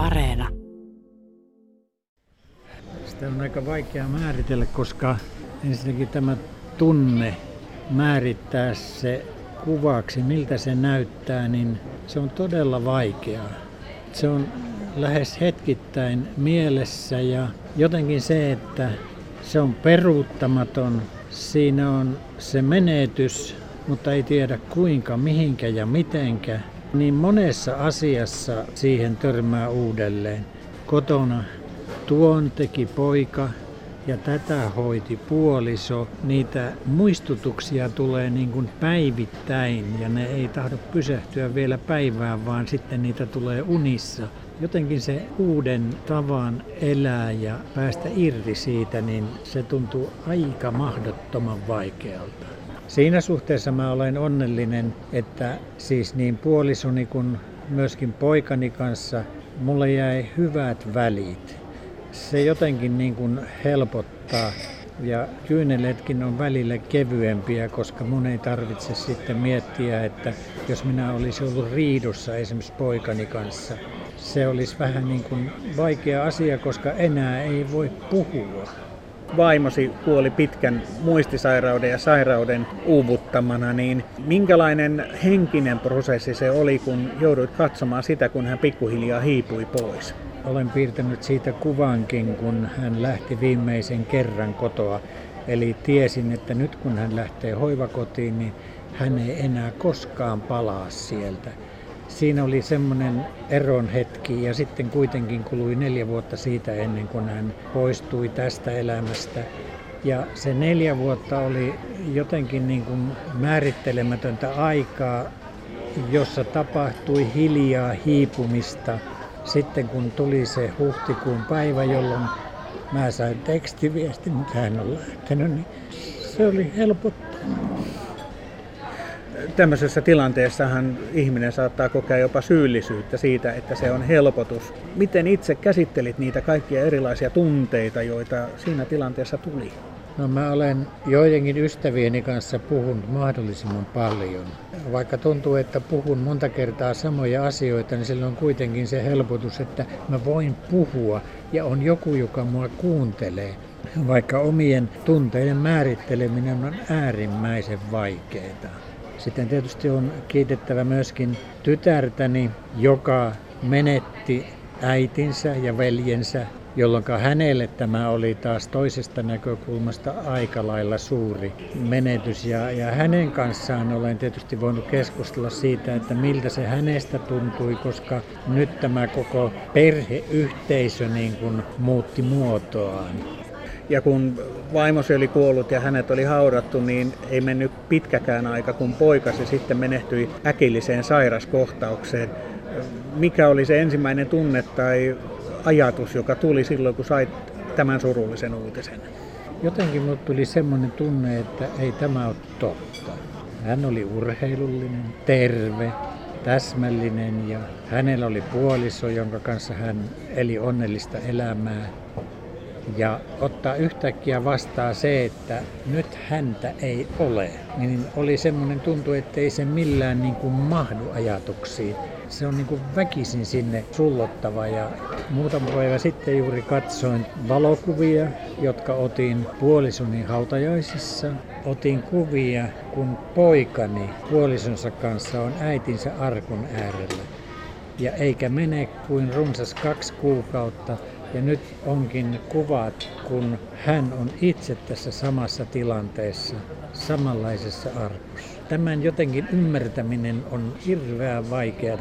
Areena. Sitä on aika vaikea määritellä, koska ensinnäkin tämä tunne määrittää se kuvaksi, miltä se näyttää, niin se on todella vaikeaa. Se on lähes hetkittäin mielessä ja jotenkin se, että se on peruuttamaton, siinä on se menetys, mutta ei tiedä kuinka, mihinkä ja mitenkä. Niin monessa asiassa siihen törmää uudelleen. Kotona tuon teki poika ja tätä hoiti puoliso. Niitä muistutuksia tulee niin kuin päivittäin ja ne ei tahdo pysähtyä vielä päivään, vaan sitten niitä tulee unissa. Jotenkin se uuden tavan elää ja päästä irti siitä, niin se tuntuu aika mahdottoman vaikealta. Siinä suhteessa mä olen onnellinen, että siis niin puolisoni kuin myöskin poikani kanssa mulle jäi hyvät välit. Se jotenkin niin kuin helpottaa ja kyyneletkin on välillä kevyempiä, koska mun ei tarvitse sitten miettiä, että jos minä olisin ollut riidossa esimerkiksi poikani kanssa, se olisi vähän niin kuin vaikea asia, koska enää ei voi puhua vaimosi kuoli pitkän muistisairauden ja sairauden uuvuttamana, niin minkälainen henkinen prosessi se oli, kun jouduit katsomaan sitä, kun hän pikkuhiljaa hiipui pois? Olen piirtänyt siitä kuvankin, kun hän lähti viimeisen kerran kotoa. Eli tiesin, että nyt kun hän lähtee hoivakotiin, niin hän ei enää koskaan palaa sieltä siinä oli semmoinen eron hetki ja sitten kuitenkin kului neljä vuotta siitä ennen kuin hän poistui tästä elämästä. Ja se neljä vuotta oli jotenkin niin kuin määrittelemätöntä aikaa, jossa tapahtui hiljaa hiipumista. Sitten kun tuli se huhtikuun päivä, jolloin mä sain tekstiviestin, mitä hän on lähtenyt, niin se oli helpottavaa tämmöisessä tilanteessahan ihminen saattaa kokea jopa syyllisyyttä siitä, että se on helpotus. Miten itse käsittelit niitä kaikkia erilaisia tunteita, joita siinä tilanteessa tuli? No mä olen joidenkin ystävieni kanssa puhunut mahdollisimman paljon. Vaikka tuntuu, että puhun monta kertaa samoja asioita, niin silloin on kuitenkin se helpotus, että mä voin puhua ja on joku, joka mua kuuntelee. Vaikka omien tunteiden määritteleminen on äärimmäisen vaikeaa. Sitten tietysti on kiitettävä myöskin tytärtäni, joka menetti äitinsä ja veljensä, jolloin hänelle tämä oli taas toisesta näkökulmasta aika lailla suuri menetys. Ja, ja hänen kanssaan olen tietysti voinut keskustella siitä, että miltä se hänestä tuntui, koska nyt tämä koko perheyhteisö niin kuin muutti muotoaan. Ja kun vaimosi oli kuollut ja hänet oli haudattu, niin ei mennyt pitkäkään aika, kun poikasi sitten menehtyi äkilliseen sairaskohtaukseen. Mikä oli se ensimmäinen tunne tai ajatus, joka tuli silloin, kun sait tämän surullisen uutisen? Jotenkin minulle tuli semmoinen tunne, että ei tämä ole totta. Hän oli urheilullinen, terve, täsmällinen ja hänellä oli puoliso, jonka kanssa hän eli onnellista elämää ja ottaa yhtäkkiä vastaan se, että nyt häntä ei ole, niin oli semmoinen tuntu, että ei se millään niin kuin mahdu ajatuksiin. Se on niin kuin väkisin sinne sullottava ja muutama päivä sitten juuri katsoin valokuvia, jotka otin puolisoni hautajaisissa. Otin kuvia, kun poikani puolisonsa kanssa on äitinsä arkun äärellä. Ja eikä mene kuin runsas kaksi kuukautta, ja nyt onkin kuvat, kun hän on itse tässä samassa tilanteessa, samanlaisessa arkussa. Tämän jotenkin ymmärtäminen on hirveän vaikeaa.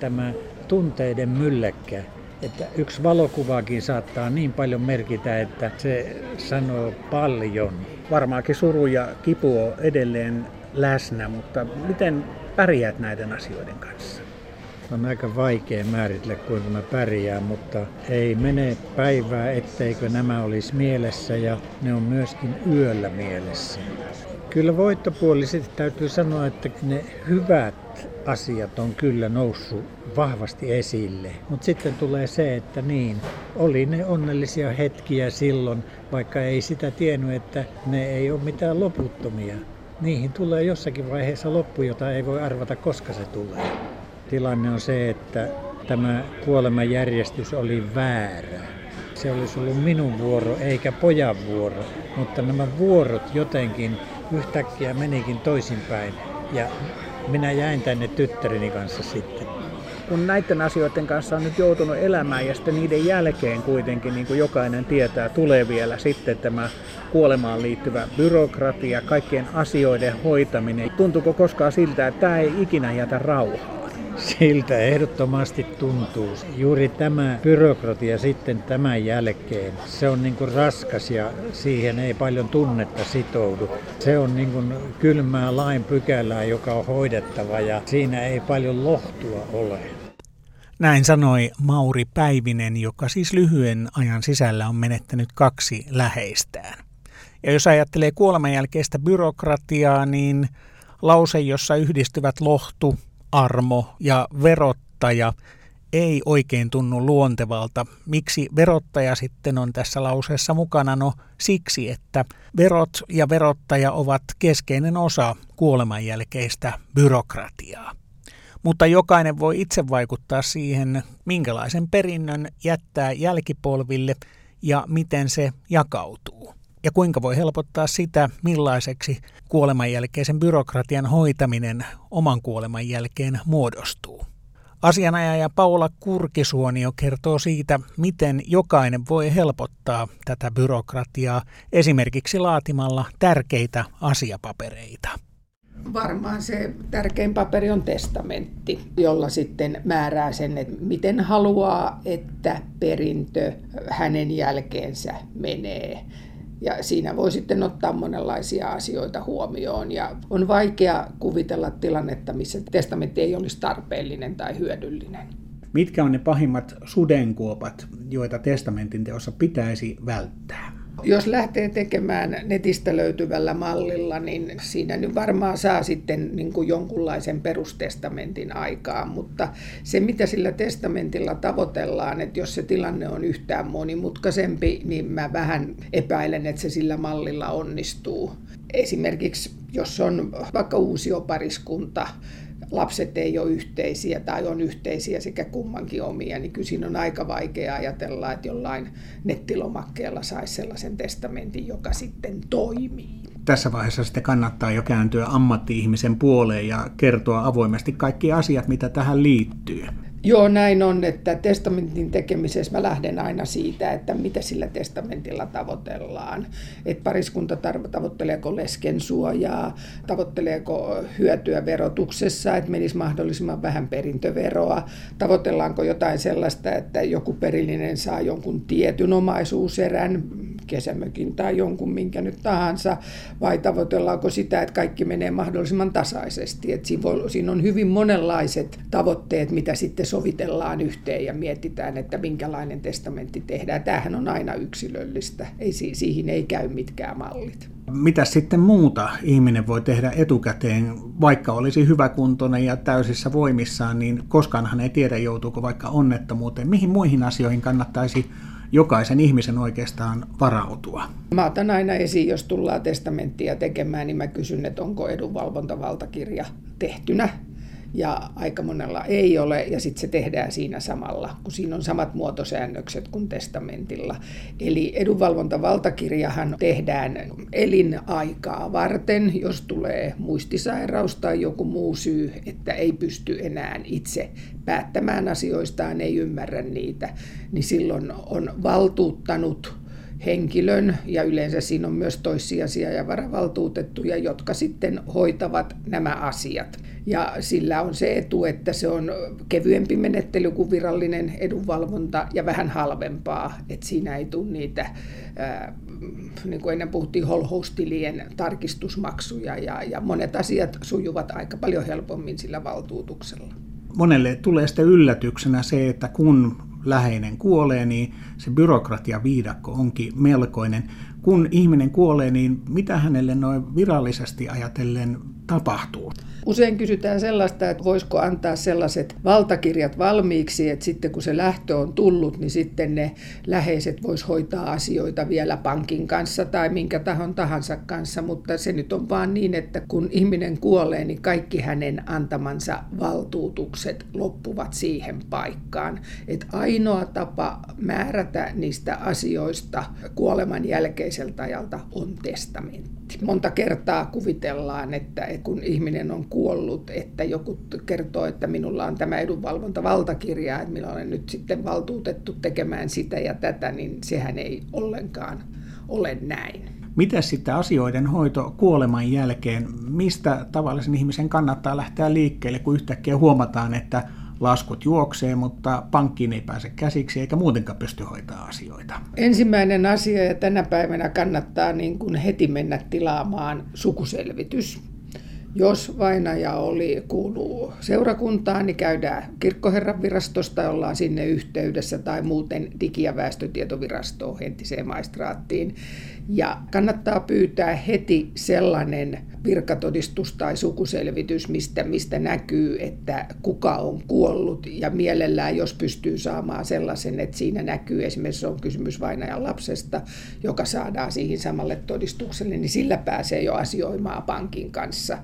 Tämä tunteiden mylläkkä, että yksi valokuvaakin saattaa niin paljon merkitä, että se sanoo paljon. Varmaankin suru ja kipu on edelleen läsnä, mutta miten pärjäät näiden asioiden kanssa? On aika vaikea määritellä, kuinka mä pärjään, mutta ei mene päivää, etteikö nämä olisi mielessä ja ne on myöskin yöllä mielessä. Kyllä voittopuolisesti täytyy sanoa, että ne hyvät asiat on kyllä noussut vahvasti esille. Mutta sitten tulee se, että niin, oli ne onnellisia hetkiä silloin, vaikka ei sitä tiennyt, että ne ei ole mitään loputtomia. Niihin tulee jossakin vaiheessa loppu, jota ei voi arvata, koska se tulee tilanne on se, että tämä kuolemajärjestys oli väärä. Se olisi ollut minun vuoro eikä pojan vuoro, mutta nämä vuorot jotenkin yhtäkkiä menikin toisinpäin ja minä jäin tänne tyttäreni kanssa sitten kun näiden asioiden kanssa on nyt joutunut elämään ja sitten niiden jälkeen kuitenkin, niin kuin jokainen tietää, tulee vielä sitten tämä kuolemaan liittyvä byrokratia, kaikkien asioiden hoitaminen. Tuntuuko koskaan siltä, että tämä ei ikinä jätä rauhaa? Siltä ehdottomasti tuntuu. Juuri tämä byrokratia sitten tämän jälkeen, se on niin kuin raskas ja siihen ei paljon tunnetta sitoudu. Se on niin kuin kylmää lain pykälää, joka on hoidettava ja siinä ei paljon lohtua ole. Näin sanoi Mauri Päivinen, joka siis lyhyen ajan sisällä on menettänyt kaksi läheistään. Ja jos ajattelee kuoleman jälkeistä byrokratiaa, niin lause, jossa yhdistyvät lohtu, armo ja verottaja, ei oikein tunnu luontevalta. Miksi verottaja sitten on tässä lauseessa mukana? No siksi, että verot ja verottaja ovat keskeinen osa kuoleman jälkeistä byrokratiaa mutta jokainen voi itse vaikuttaa siihen, minkälaisen perinnön jättää jälkipolville ja miten se jakautuu. Ja kuinka voi helpottaa sitä, millaiseksi kuoleman jälkeisen byrokratian hoitaminen oman kuoleman jälkeen muodostuu. Asianajaja Paula Kurkisuonio kertoo siitä, miten jokainen voi helpottaa tätä byrokratiaa esimerkiksi laatimalla tärkeitä asiapapereita. Varmaan se tärkein paperi on testamentti, jolla sitten määrää sen, että miten haluaa, että perintö hänen jälkeensä menee. Ja siinä voi sitten ottaa monenlaisia asioita huomioon. Ja on vaikea kuvitella tilannetta, missä testamentti ei olisi tarpeellinen tai hyödyllinen. Mitkä on ne pahimmat sudenkuopat, joita testamentin teossa pitäisi välttää? Jos lähtee tekemään netistä löytyvällä mallilla, niin siinä nyt varmaan saa sitten niin kuin jonkunlaisen perustestamentin aikaa, mutta se mitä sillä testamentilla tavoitellaan, että jos se tilanne on yhtään monimutkaisempi, niin mä vähän epäilen, että se sillä mallilla onnistuu. Esimerkiksi jos on vaikka uusiopariskunta, lapset ei ole yhteisiä tai on yhteisiä sekä kummankin omia, niin kyllä siinä on aika vaikea ajatella, että jollain nettilomakkeella saisi sellaisen testamentin, joka sitten toimii. Tässä vaiheessa sitten kannattaa jo kääntyä ammatti-ihmisen puoleen ja kertoa avoimesti kaikki asiat, mitä tähän liittyy. Joo, näin on, että testamentin tekemisessä mä lähden aina siitä, että mitä sillä testamentilla tavoitellaan. Että pariskunta tavoitteleeko lesken suojaa, tavoitteleeko hyötyä verotuksessa, että menisi mahdollisimman vähän perintöveroa, tavoitellaanko jotain sellaista, että joku perillinen saa jonkun tietyn omaisuuserän, kesämökin tai jonkun minkä nyt tahansa, vai tavoitellaanko sitä, että kaikki menee mahdollisimman tasaisesti. Että siinä on hyvin monenlaiset tavoitteet, mitä sitten sovitellaan yhteen ja mietitään, että minkälainen testamentti tehdään. Tämähän on aina yksilöllistä, ei, siihen ei käy mitkään mallit. Mitä sitten muuta ihminen voi tehdä etukäteen, vaikka olisi hyväkuntoinen ja täysissä voimissaan, niin koskaan hän ei tiedä, joutuuko vaikka onnettomuuteen. Mihin muihin asioihin kannattaisi jokaisen ihmisen oikeastaan varautua? Mä otan aina esiin, jos tullaan testamenttia tekemään, niin mä kysyn, että onko edunvalvontavaltakirja tehtynä ja aika monella ei ole, ja sitten se tehdään siinä samalla, kun siinä on samat muotosäännökset kuin testamentilla. Eli edunvalvontavaltakirjahan tehdään elinaikaa varten, jos tulee muistisairaus tai joku muu syy, että ei pysty enää itse päättämään asioistaan, ei ymmärrä niitä, niin silloin on valtuuttanut henkilön, ja yleensä siinä on myös toissijaisia ja varavaltuutettuja, jotka sitten hoitavat nämä asiat. Ja sillä on se etu, että se on kevyempi menettely kuin virallinen edunvalvonta ja vähän halvempaa, että siinä ei tule niitä, ää, niin kuin ennen puhuttiin, holhoustilien tarkistusmaksuja ja, ja monet asiat sujuvat aika paljon helpommin sillä valtuutuksella. Monelle tulee sitten yllätyksenä se, että kun läheinen kuolee, niin se byrokratia viidakko onkin melkoinen. Kun ihminen kuolee, niin mitä hänelle noin virallisesti ajatellen tapahtuu? Usein kysytään sellaista, että voisiko antaa sellaiset valtakirjat valmiiksi, että sitten kun se lähtö on tullut, niin sitten ne läheiset vois hoitaa asioita vielä pankin kanssa tai minkä tahon tahansa kanssa, mutta se nyt on vaan niin, että kun ihminen kuolee, niin kaikki hänen antamansa valtuutukset loppuvat siihen paikkaan. Että ainoa tapa määrätä niistä asioista kuoleman jälkeiseltä ajalta on testamentti. Monta kertaa kuvitellaan, että kun ihminen on kuollut, että joku kertoo, että minulla on tämä edunvalvontavaltakirja, että minä olen nyt sitten valtuutettu tekemään sitä ja tätä, niin sehän ei ollenkaan ole näin. Mitä sitten asioiden hoito kuoleman jälkeen? Mistä tavallisen ihmisen kannattaa lähteä liikkeelle, kun yhtäkkiä huomataan, että laskut juoksee, mutta pankkiin ei pääse käsiksi eikä muutenkaan pysty hoitaa asioita. Ensimmäinen asia ja tänä päivänä kannattaa niin kuin heti mennä tilaamaan sukuselvitys. Jos vainaja oli, kuuluu seurakuntaan, niin käydään kirkkoherran virastosta, ollaan sinne yhteydessä tai muuten digi- ja väestötietovirastoon, entiseen maistraattiin. Ja kannattaa pyytää heti sellainen virkatodistus tai sukuselvitys, mistä, mistä näkyy, että kuka on kuollut. Ja mielellään, jos pystyy saamaan sellaisen, että siinä näkyy esimerkiksi on kysymys vainajan lapsesta, joka saadaan siihen samalle todistukselle, niin sillä pääsee jo asioimaan pankin kanssa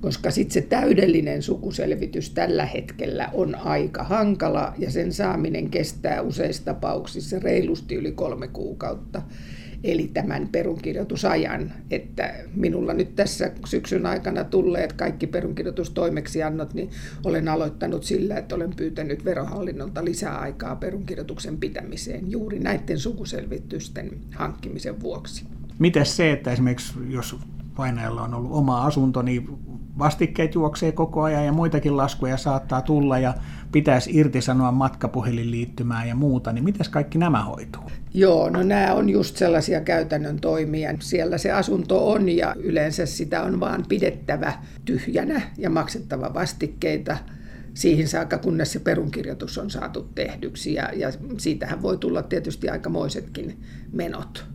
koska sitten se täydellinen sukuselvitys tällä hetkellä on aika hankala ja sen saaminen kestää useissa tapauksissa reilusti yli kolme kuukautta eli tämän perunkirjoitusajan. Että minulla nyt tässä syksyn aikana tulleet kaikki perunkirjoitustoimeksiannot, niin olen aloittanut sillä, että olen pyytänyt verohallinnolta lisää aikaa perunkirjoituksen pitämiseen juuri näiden sukuselvitysten hankkimisen vuoksi. Miten se, että esimerkiksi jos painajalla on ollut oma asunto, niin vastikkeet juoksee koko ajan ja muitakin laskuja saattaa tulla ja pitäisi irtisanoa matkapuhelinliittymää ja muuta, niin miten kaikki nämä hoituu? Joo, no nämä on just sellaisia käytännön toimia. Siellä se asunto on ja yleensä sitä on vaan pidettävä tyhjänä ja maksettava vastikkeita siihen saakka, kunnes se perunkirjoitus on saatu tehdyksi. Ja, ja siitähän voi tulla tietysti aikamoisetkin menot.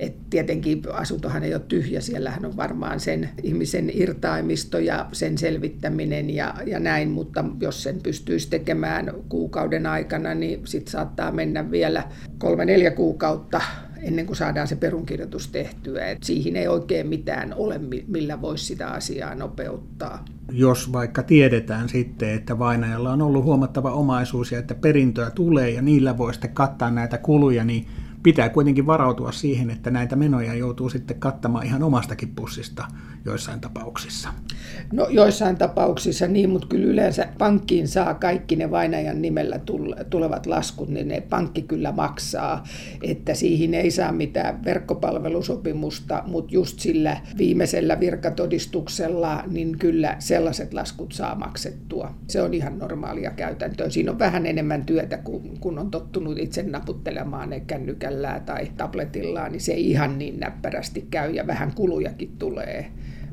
Et tietenkin asuntohan ei ole tyhjä, siellähän on varmaan sen ihmisen irtaimisto ja sen selvittäminen ja, ja näin, mutta jos sen pystyisi tekemään kuukauden aikana, niin sitten saattaa mennä vielä kolme-neljä kuukautta ennen kuin saadaan se perunkirjoitus tehtyä. Et siihen ei oikein mitään ole, millä voisi sitä asiaa nopeuttaa. Jos vaikka tiedetään sitten, että vainajalla on ollut huomattava omaisuus ja että perintöä tulee ja niillä voi sitten kattaa näitä kuluja, niin pitää kuitenkin varautua siihen, että näitä menoja joutuu sitten kattamaan ihan omastakin pussista joissain tapauksissa. No joissain tapauksissa niin, mutta kyllä yleensä pankkiin saa kaikki ne vainajan nimellä tulevat laskut, niin ne pankki kyllä maksaa, että siihen ei saa mitään verkkopalvelusopimusta, mutta just sillä viimeisellä virkatodistuksella, niin kyllä sellaiset laskut saa maksettua. Se on ihan normaalia käytäntöä. Siinä on vähän enemmän työtä, kun, kun on tottunut itse naputtelemaan ne kännykällään tai tabletillaan, niin se ei ihan niin näppärästi käy ja vähän kulujakin tulee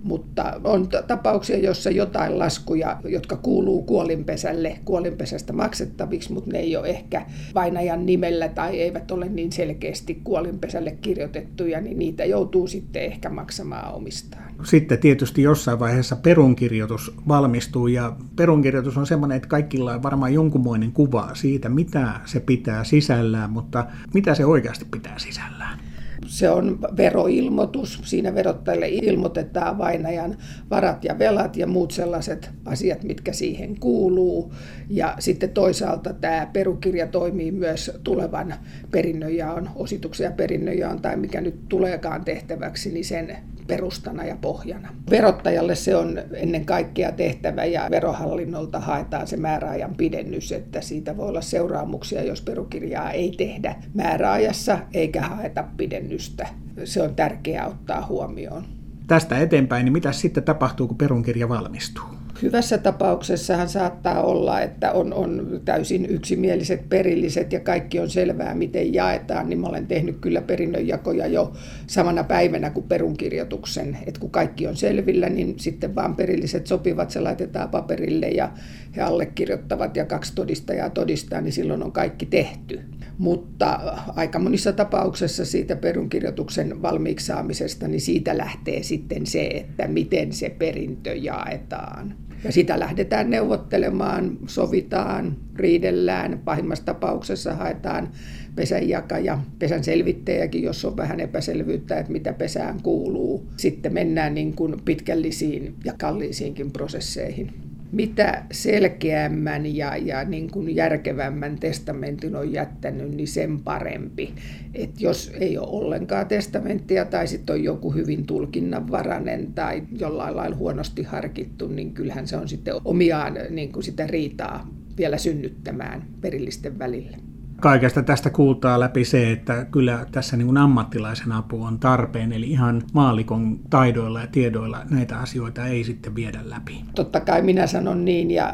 mutta on tapauksia, joissa jotain laskuja, jotka kuuluu kuolinpesälle, kuolinpesästä maksettaviksi, mutta ne ei ole ehkä vainajan nimellä tai eivät ole niin selkeästi kuolinpesälle kirjoitettuja, niin niitä joutuu sitten ehkä maksamaan omistaan. Sitten tietysti jossain vaiheessa perunkirjoitus valmistuu ja perunkirjoitus on sellainen, että kaikilla on varmaan jonkunmoinen kuva siitä, mitä se pitää sisällään, mutta mitä se oikeasti pitää sisällään se on veroilmoitus. Siinä verottajalle ilmoitetaan vainajan varat ja velat ja muut sellaiset asiat, mitkä siihen kuuluu. Ja sitten toisaalta tämä perukirja toimii myös tulevan perinnönjaon, osituksen ja perinnönjaon tai mikä nyt tuleekaan tehtäväksi, niin sen perustana ja pohjana. Verottajalle se on ennen kaikkea tehtävä ja verohallinnolta haetaan se määräajan pidennys, että siitä voi olla seuraamuksia, jos perukirjaa ei tehdä määräajassa eikä haeta pidennystä. Se on tärkeää ottaa huomioon. Tästä eteenpäin, niin mitä sitten tapahtuu, kun perunkirja valmistuu? Hyvässä tapauksessahan saattaa olla, että on, on täysin yksimieliset perilliset ja kaikki on selvää, miten jaetaan, niin mä olen tehnyt kyllä perinnönjakoja jo samana päivänä kuin perunkirjoituksen. että kun kaikki on selvillä, niin sitten vaan perilliset sopivat, se laitetaan paperille ja he allekirjoittavat ja kaksi todistajaa todistaa, niin silloin on kaikki tehty. Mutta aika monissa tapauksissa siitä perunkirjoituksen valmiiksi saamisesta, niin siitä lähtee sitten se, että miten se perintö jaetaan. Ja sitä lähdetään neuvottelemaan, sovitaan, riidellään, pahimmassa tapauksessa haetaan pesänjakaja, pesän selvittäjäkin, jos on vähän epäselvyyttä, että mitä pesään kuuluu. Sitten mennään niin kuin pitkällisiin ja kalliisiinkin prosesseihin mitä selkeämmän ja, ja niin kuin järkevämmän testamentin on jättänyt, niin sen parempi. Et jos ei ole ollenkaan testamenttia tai sitten on joku hyvin tulkinnanvarainen tai jollain lailla huonosti harkittu, niin kyllähän se on sitten omiaan niin kuin sitä riitaa vielä synnyttämään perillisten välillä kaikesta tästä kuultaa läpi se, että kyllä tässä niin kuin ammattilaisen apu on tarpeen, eli ihan maalikon taidoilla ja tiedoilla näitä asioita ei sitten viedä läpi. Totta kai minä sanon niin, ja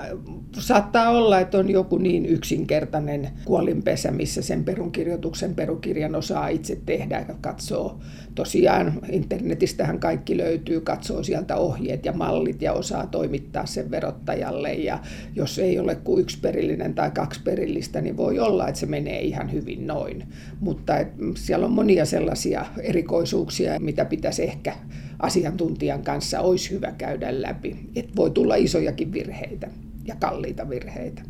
saattaa olla, että on joku niin yksinkertainen kuolinpesä, missä sen perunkirjoituksen perukirjan osaa itse tehdä ja katsoo. Tosiaan internetistähän kaikki löytyy, katsoo sieltä ohjeet ja mallit ja osaa toimittaa sen verottajalle. Ja jos ei ole kuin yksi perillinen tai kaksi perillistä, niin voi olla, että se menee ihan hyvin noin. Mutta et, siellä on monia sellaisia erikoisuuksia, mitä pitäisi ehkä asiantuntijan kanssa olisi hyvä käydä läpi. Et voi tulla isojakin virheitä ja kalliita virheitä.